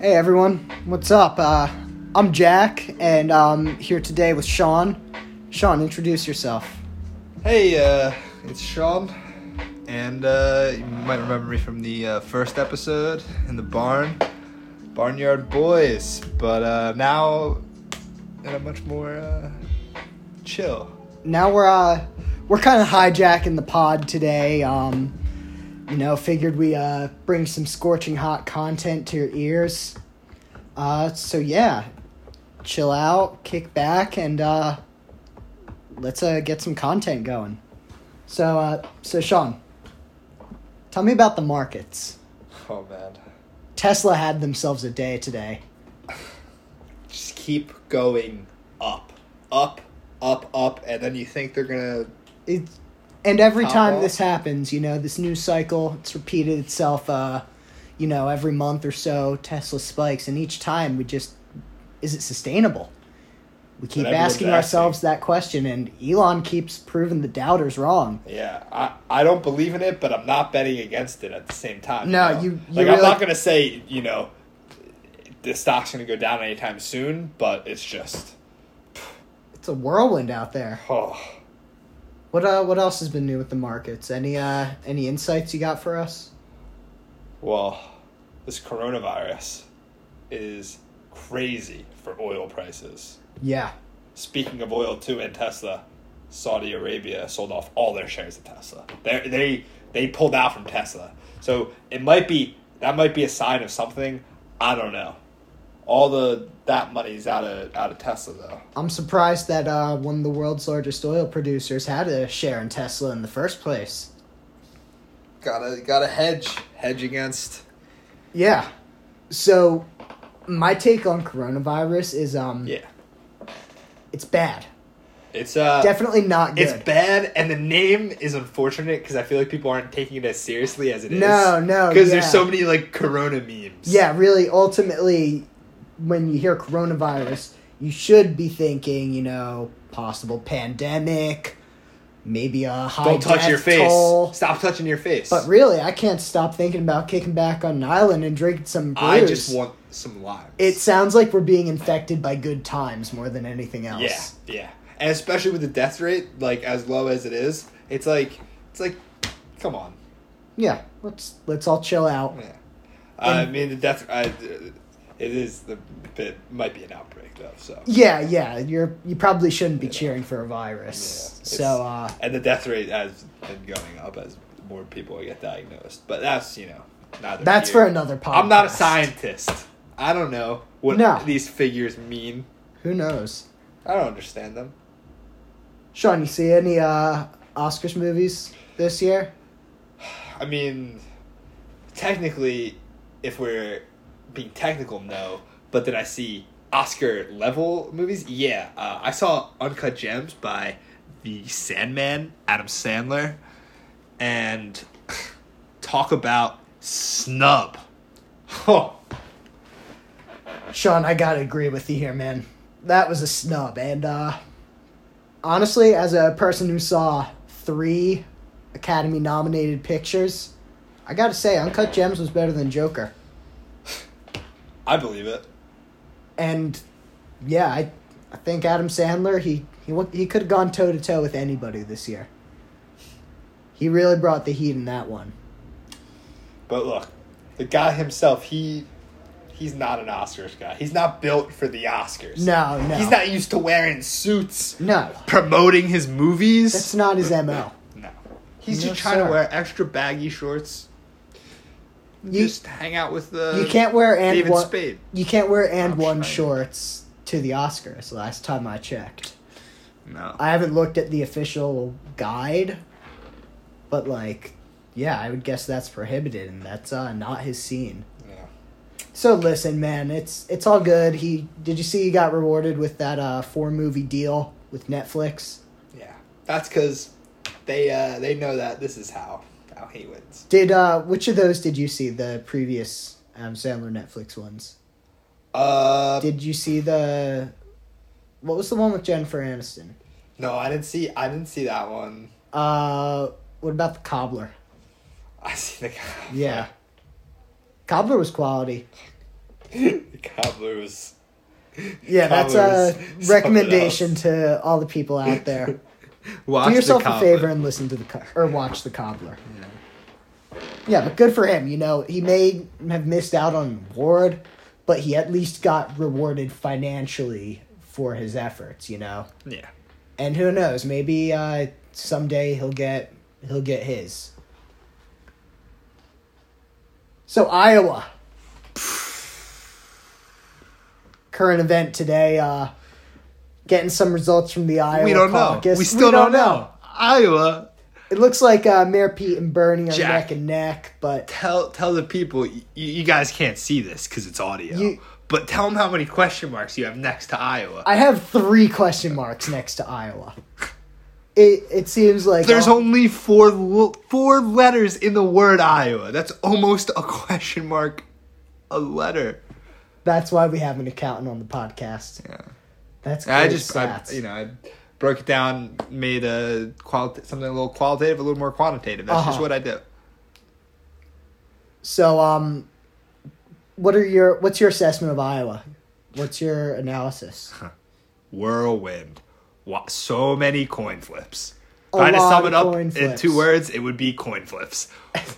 Hey everyone, what's up? Uh, I'm Jack, and I'm here today with Sean. Sean, introduce yourself. Hey, uh, it's Sean, and uh, you might remember me from the uh, first episode in the barn, Barnyard Boys. But uh, now, in a much more uh, chill. Now we're uh, we're kind of hijacking the pod today. Um, you know, figured we uh, bring some scorching hot content to your ears. Uh, so yeah, chill out, kick back, and uh, let's uh, get some content going. So, uh, so Sean, tell me about the markets. Oh man, Tesla had themselves a day today. just keep going up, up, up, up, and then you think they're gonna. It, and every time this happens, you know, this news cycle, it's repeated itself, uh, you know, every month or so, Tesla spikes, and each time we just, is it sustainable? We keep asking asking. ourselves that question, and Elon keeps proving the doubters wrong. Yeah, I, I don't believe in it, but I'm not betting against it at the same time. No, know? you- you like I'm not gonna say you know the stock's gonna go down anytime soon, but it's just It's a whirlwind out there. oh. What uh, what else has been new with the markets? Any uh, any insights you got for us? Well, this coronavirus is crazy for oil prices. Yeah, Speaking of oil too, and Tesla, Saudi Arabia sold off all their shares of Tesla. They they they pulled out from Tesla, so it might be that might be a sign of something. I don't know. All the that money's out of out of Tesla though. I'm surprised that uh, one of the world's largest oil producers had a share in Tesla in the first place. Gotta gotta hedge hedge against. Yeah. So, my take on coronavirus is um, Yeah, it's bad. it's uh Definitely not good. It's bad, and the name is unfortunate because I feel like people aren't taking it as seriously as it is. No, no, because yeah. there's so many like Corona memes. Yeah, really. Ultimately, when you hear coronavirus, you should be thinking, you know, possible pandemic, maybe a high don't touch your face. toll. Stop touching your face. But really, I can't stop thinking about kicking back on an island and drinking some brews. I just want some limes. It sounds like we're being infected by good times more than anything else. yeah, yeah, and especially with the death rate like as low as it is, it's like it's like, come on. Yeah. Let's let's all chill out. Yeah. Uh, I mean the death. I, it is the it might be an outbreak though. So Yeah, yeah. You're you probably shouldn't be cheering for a virus. Yeah, so uh and the death rate has been going up as more people get diagnosed. But that's you know that's for another podcast. I'm not a scientist. I don't know what No. these figures mean. Who knows? I don't understand them. Sean, you see any uh Oscars movies this year? I mean, technically, if we're being technical, no. But then I see Oscar level movies. Yeah, uh, I saw Uncut Gems by the Sandman, Adam Sandler, and talk about snub. Huh. Sean, I gotta agree with you here, man. That was a snub, and uh honestly, as a person who saw three Academy nominated pictures, I gotta say Uncut Gems was better than Joker. I believe it. And yeah, I I think Adam Sandler he he he could have gone toe to toe with anybody this year. He really brought the heat in that one. But look, the guy himself, he he's not an Oscars guy. He's not built for the Oscars. No, no. He's not used to wearing suits, No, promoting his movies. that's not his mo. no. He's No, just trying sir. to wear extra baggy shorts. You- just hang out with the You can't wear and David one. Spade. You can't wear and I'm one shorts to the Oscars. Last time I checked, No. I haven't looked at the official guide, but like, yeah, I would guess that's prohibited, and that's uh, not his scene. yeah. So listen, man, it's it's all good. He did you see he got rewarded with that uh, four movie deal with Netflix? Yeah. That's because they uh, they know that this is how wins. Did uh, which of those did you see? The previous Adam Sandler Netflix ones. Uh, Did you see the? What was the one with Jennifer Aniston? no, I didn't see. I didn't see that one. Uh, what about the Cobbler? I see the Cobbler. Yeah. Cobbler was quality. the cobbler was. Yeah, that's a recommendation to all the people out there. Watch Do yourself a favor and listen to the co- or watch the cobbler. Yeah, but good for him. You know, he may have missed out on an award, but he at least got rewarded financially for his efforts. You know, Yeah. and who knows? Maybe uh, someday he'll get he'll get his. So Iowa. Current event today. Uh, getting some results from the Iowa we don't know. caucus. We still don't, know. Iowa. It looks like uh, Mayor Pete and Bernie are Jack. neck and neck, but Tell tell the people you, you guys can't see this because it's audio. You- but tell them how many question marks you have next to Iowa. I have three question marks next to Iowa. It it seems like There's all- only four four letters in the word Iowa. That's almost a question mark, a letter. that's why we have an accountant on the podcast. Yeah. That's great I just, I, you know, I broke it down, made a quali- something a little qualitative, a little more quantitative. That's just Uh-huh. what I do. So um, what are your what's your assessment of Iowa? What's your analysis? Whirlwind. Wa- So many coin flips. A If I had to sum it up in flips. two words, it would be coin flips.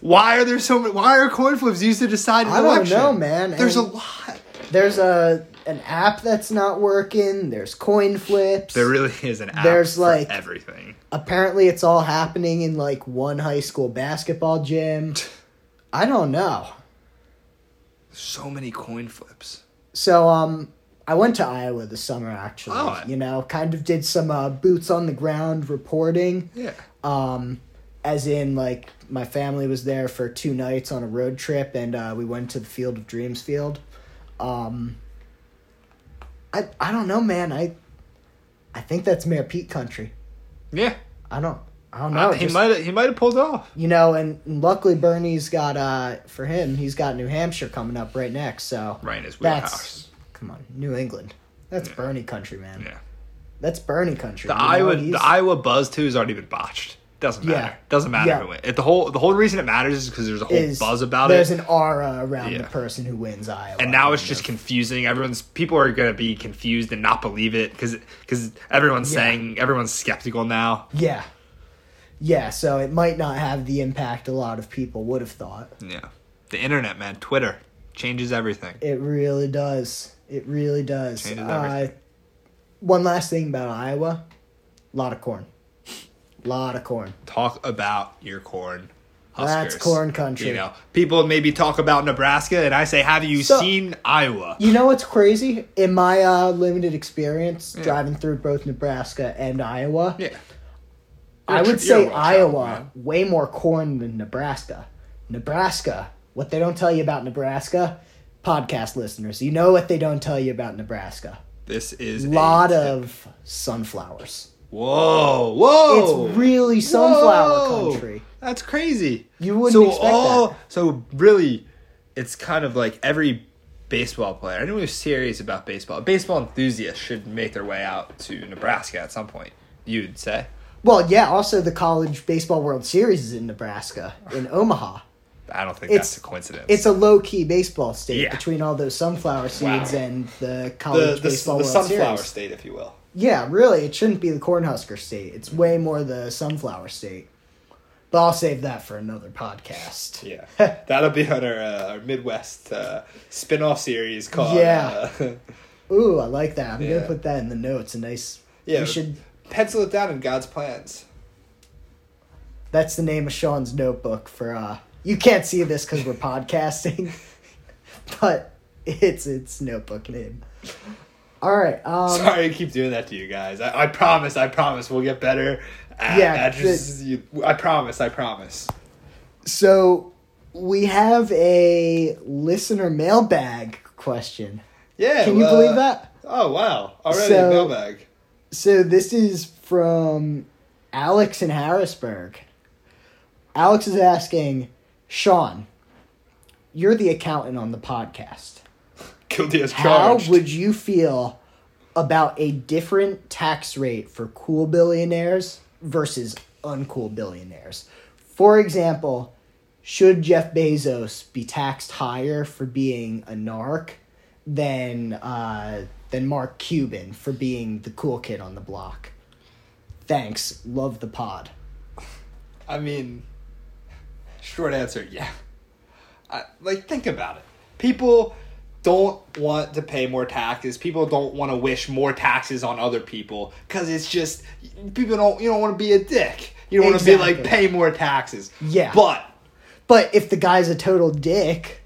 Why are there so many? Why are coin flips used to decide an I don't know, man. There's And- a lot. There's a an app that's not working. There's coin flips. There really is an app There's, for like- everything. Apparently, it's all happening in like one high school basketball gym. I don't know. So many coin flips. So um I went to Iowa this summer actually. Oh. You know, kind of did some uh, boots on the ground reporting. Yeah. Um as in like my family was there for two nights on a road trip and uh, we went to the Field of Dreams field. Um I I don't know, man. I I think that's Mayor Pete country. Yeah. I don't I don't know. Uh, he just- might he might have pulled off. you know, and luckily Bernie's got uh for him, he's got New Hampshire coming up right next, so Right in his That's- wheelhouse. come on, New England. That's Yeah. Bernie country, man. Yeah. That's Bernie country. The you Iowa the Iowa buzz too has already been botched. Doesn't matter. Yeah. Doesn't matter Yeah. who wins. It, the whole the whole reason it matters is because there's a whole is buzz about there's it. There's an aura around Yeah. the person who wins Iowa. and now it's just confusing. Everyone's people are gonna be confused and not believe it because because everyone's saying everyone's skeptical now. yeah, yeah. So it might not have the impact a lot of people would have thought. Yeah, the internet, man, Twitter changes everything. It really does. It really does. Changes Uh, one last thing about Iowa: a lot of corn. Lot of corn. Talk about your corn. That's corn country. You know, people maybe talk about Nebraska, and I say, "Have you So- seen Iowa?" You know what's crazy? In my uh, limited experience Yeah. driving through both Nebraska and Iowa, Yeah, I would say Iowa way more corn than Nebraska. Nebraska, what they don't tell you about Nebraska, podcast listeners, you know what they don't tell you about Nebraska. This is A lot a tip. of sunflowers. Whoa, whoa! It's really sunflower Whoa! country. That's crazy. You wouldn't so expect all, that. So really, it's kind of like every baseball player, anyone who's serious about baseball, baseball enthusiasts should make their way out to Nebraska at some point. You'd say. Well, yeah, also the College Baseball World Series is in Nebraska, in Omaha. I don't think It's- that's a coincidence. It's a low key baseball state Yeah. between all those sunflower seeds Wow. and the the College the, Baseball the World sunflower Series. state, if you will. Yeah, really, it shouldn't be the Cornhusker state. It's way more the sunflower state. But I'll save that for another podcast. Yeah, that'll be on our, uh, our Midwest uh, spin-off series called. Yeah. Uh, Ooh, I like that. I'm Yeah. gonna put that in the notes. A nice. yeah, We should. pencil it down in God's plans. That's the name of Sean's notebook for. uh You can't see this because we're podcasting, but it's its notebook name. All right. Um, Sorry, I keep doing that to you guys. I, I promise. I promise we'll get better. At, Yeah, at just, you, I promise. I promise. So we have a listener mailbag question. Yeah. Can you well, believe that? Oh wow! Already So- a mailbag. So this is from Alex in Harrisburg. Alex is asking, Sean, you're the accountant on the podcast. Guilty as How would you feel about a different tax rate for cool billionaires versus uncool billionaires? For example, should Jeff Bezos be taxed higher for being a narc than uh, than Mark Cuban for being the cool kid on the block. Thanks. Love the pod. I mean, short answer, yeah. I, like, think about it. People don't want to pay more taxes. People don't want to wish more taxes on other people because it's just people don't. You don't want to be a dick. You don't want to be like pay more taxes. Yeah. but But if the guy's a total dick,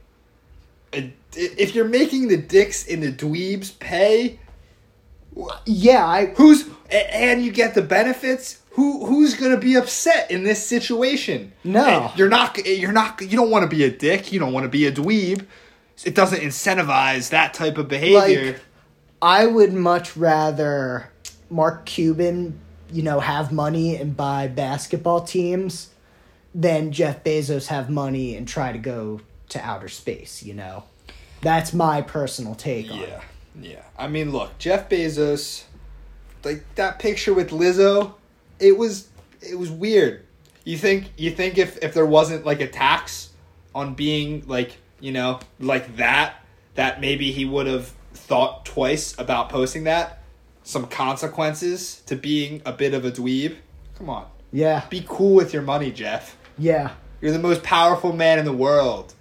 if you're making the dicks and the dweebs pay, yeah, I who's and you get the benefits. Who who's gonna be upset in this situation? No. And you're not. You're not. You don't want to be a dick. You don't want to be a dweeb. It doesn't incentivize that type of behavior. Like- I would much rather Mark Cuban, you know, have money and buy basketball teams than Jeff Bezos have money and try to go to outer space, you know. That's my personal take on it. yeah, yeah. I mean, look, Jeff Bezos, like that picture with Lizzo, it was it was weird. You think you think if if there wasn't like a tax on being like you know like that, that maybe he would have thought twice about posting that. Some consequences to being a bit of a dweeb. Come on, Yeah. be cool with your money, Jeff. Yeah. You're the most powerful man in the world.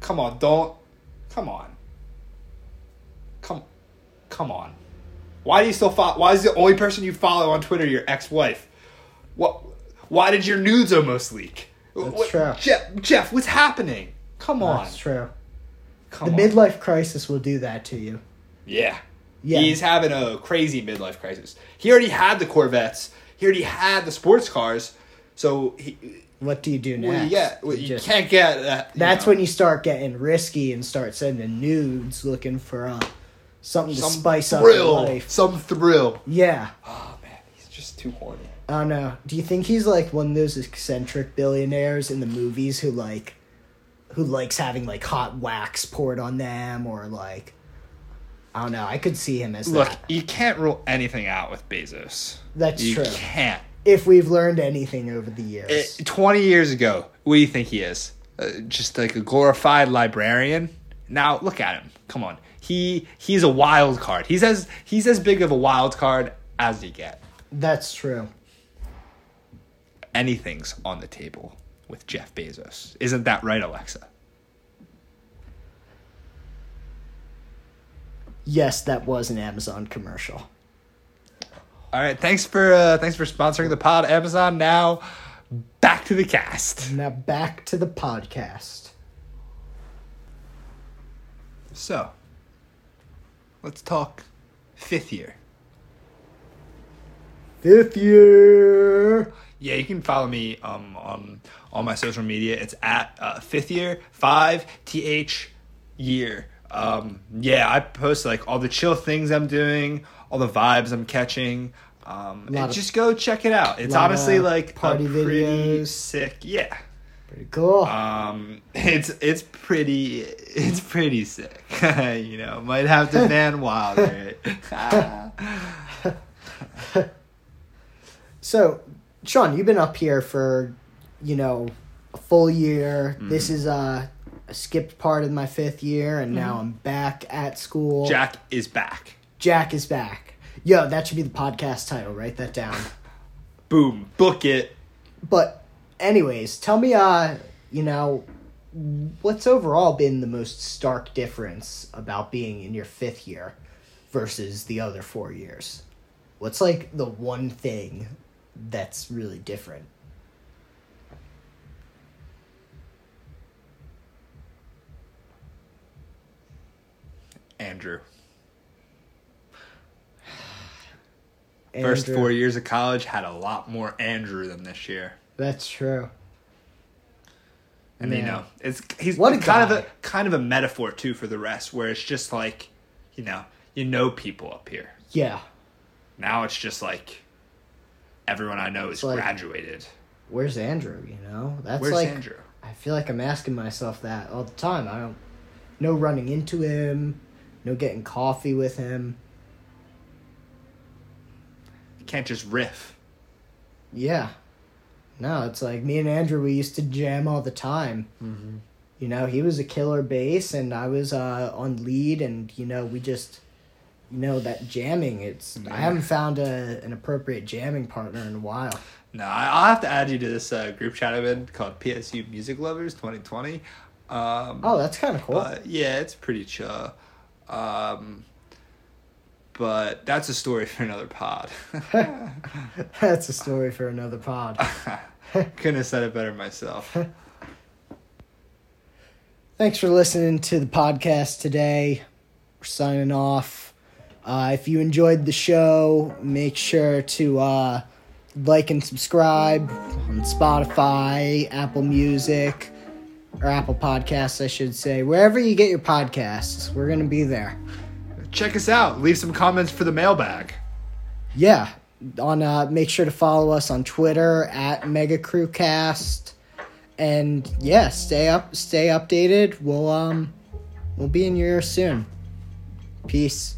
Come on, don't. Come on. Come, come on. Why do you still follow? Why is the only person you follow on Twitter your ex-wife? What? Why did your nudes almost leak? That's true. Jeff, Jeff, what's happening? Come on. That's true. Come the on. midlife crisis will do that to you. Yeah. Yeah. He's having a crazy midlife crisis. He already had the Corvettes. He already had the sports cars. So he, What do you do next? well, you well, You just- can't get that. That's know. when you start getting risky and start sending nudes looking for uh, something to some spice up thrill, your life. some thrill. Yeah. Oh man, he's just too horny. I don't know. Do you think he's like one of those eccentric billionaires in the movies who like who likes having like hot wax poured on them or like I don't know. I could see him as Look, that. you can't rule anything out with Bezos. That's you true. can't. If we've learned anything over the years. Eh, Twenty years ago, what do you think he is? Uh, just like a glorified librarian. Now look at him. Come on, he he's a wild card. He's as he's as big of a wild card as you get. That's true. Anything's on the table with Jeff Bezos. Isn't that right, Alexa? Yes, that was an Amazon commercial. All right, thanks for uh, thanks for sponsoring the pod, Amazon. Now back to the cast. Now back to the podcast. So, let's talk fifth year. Fifth year. Yeah, you can follow me um, on all my social media. It's at uh, fifth year five th year. Um, yeah, I post like all the chill things I'm doing, all the vibes I'm catching. Um, and of- just go check it out. It's honestly like party pretty videos. sick. Yeah, Pretty cool. um, it's it's pretty it's pretty sick. you know, might have to ban Wilder. It. So, Sean, you've been up here for, you know, a full year. Mm-hmm. This is uh, a skipped part of my fifth year, and now I'm back at school. Jack is back. Jack is back. Yo, that should be the podcast title. Write that down. Boom, book it. But, anyways, tell me, uh, you know, what's overall been the most stark difference about being in your fifth year versus the other four years? What's like the one thing that's really different? Andrew. First four years of college had a lot more Andrew than this year. That's true. And you know, it's he's What kind of a kind of a metaphor too for the rest, where it's just like, you know, you know people up here. Yeah. Now it's just like everyone I know is like- graduated. Where's Andrew? You know, that's Where's like Andrew? I feel like I'm asking myself that all the time. I don't no running into him, no getting coffee with him. You can't just riff. Yeah. No, it's like me and Andrew we used to jam all the time. you know, he was a killer bass, and I was uh, on lead, and you know, we just, know, that jamming. It's I haven't found a an appropriate jamming partner in a while. No, I- I'll have to add you to this uh, group chat I'm in called PSU Music Lovers 2020. Um, Oh, that's kind of cool. Yeah, it's pretty chill. Um, but that's a story for another pod. that's a story for another pod. Couldn't have said it better myself. Thanks for listening to the podcast today. We're signing off. Uh, if you enjoyed the show, make sure to uh, like and subscribe on Spotify, Apple Music, or Apple Podcasts, I should say. Wherever you get your podcasts, we're going to be there. Check us out. Leave some comments for the mailbag. Yeah. On uh, make sure to follow us on Twitter at Mega Crewcast. And yeah, stay up stay updated. We'll um we'll be in your ear soon. Peace.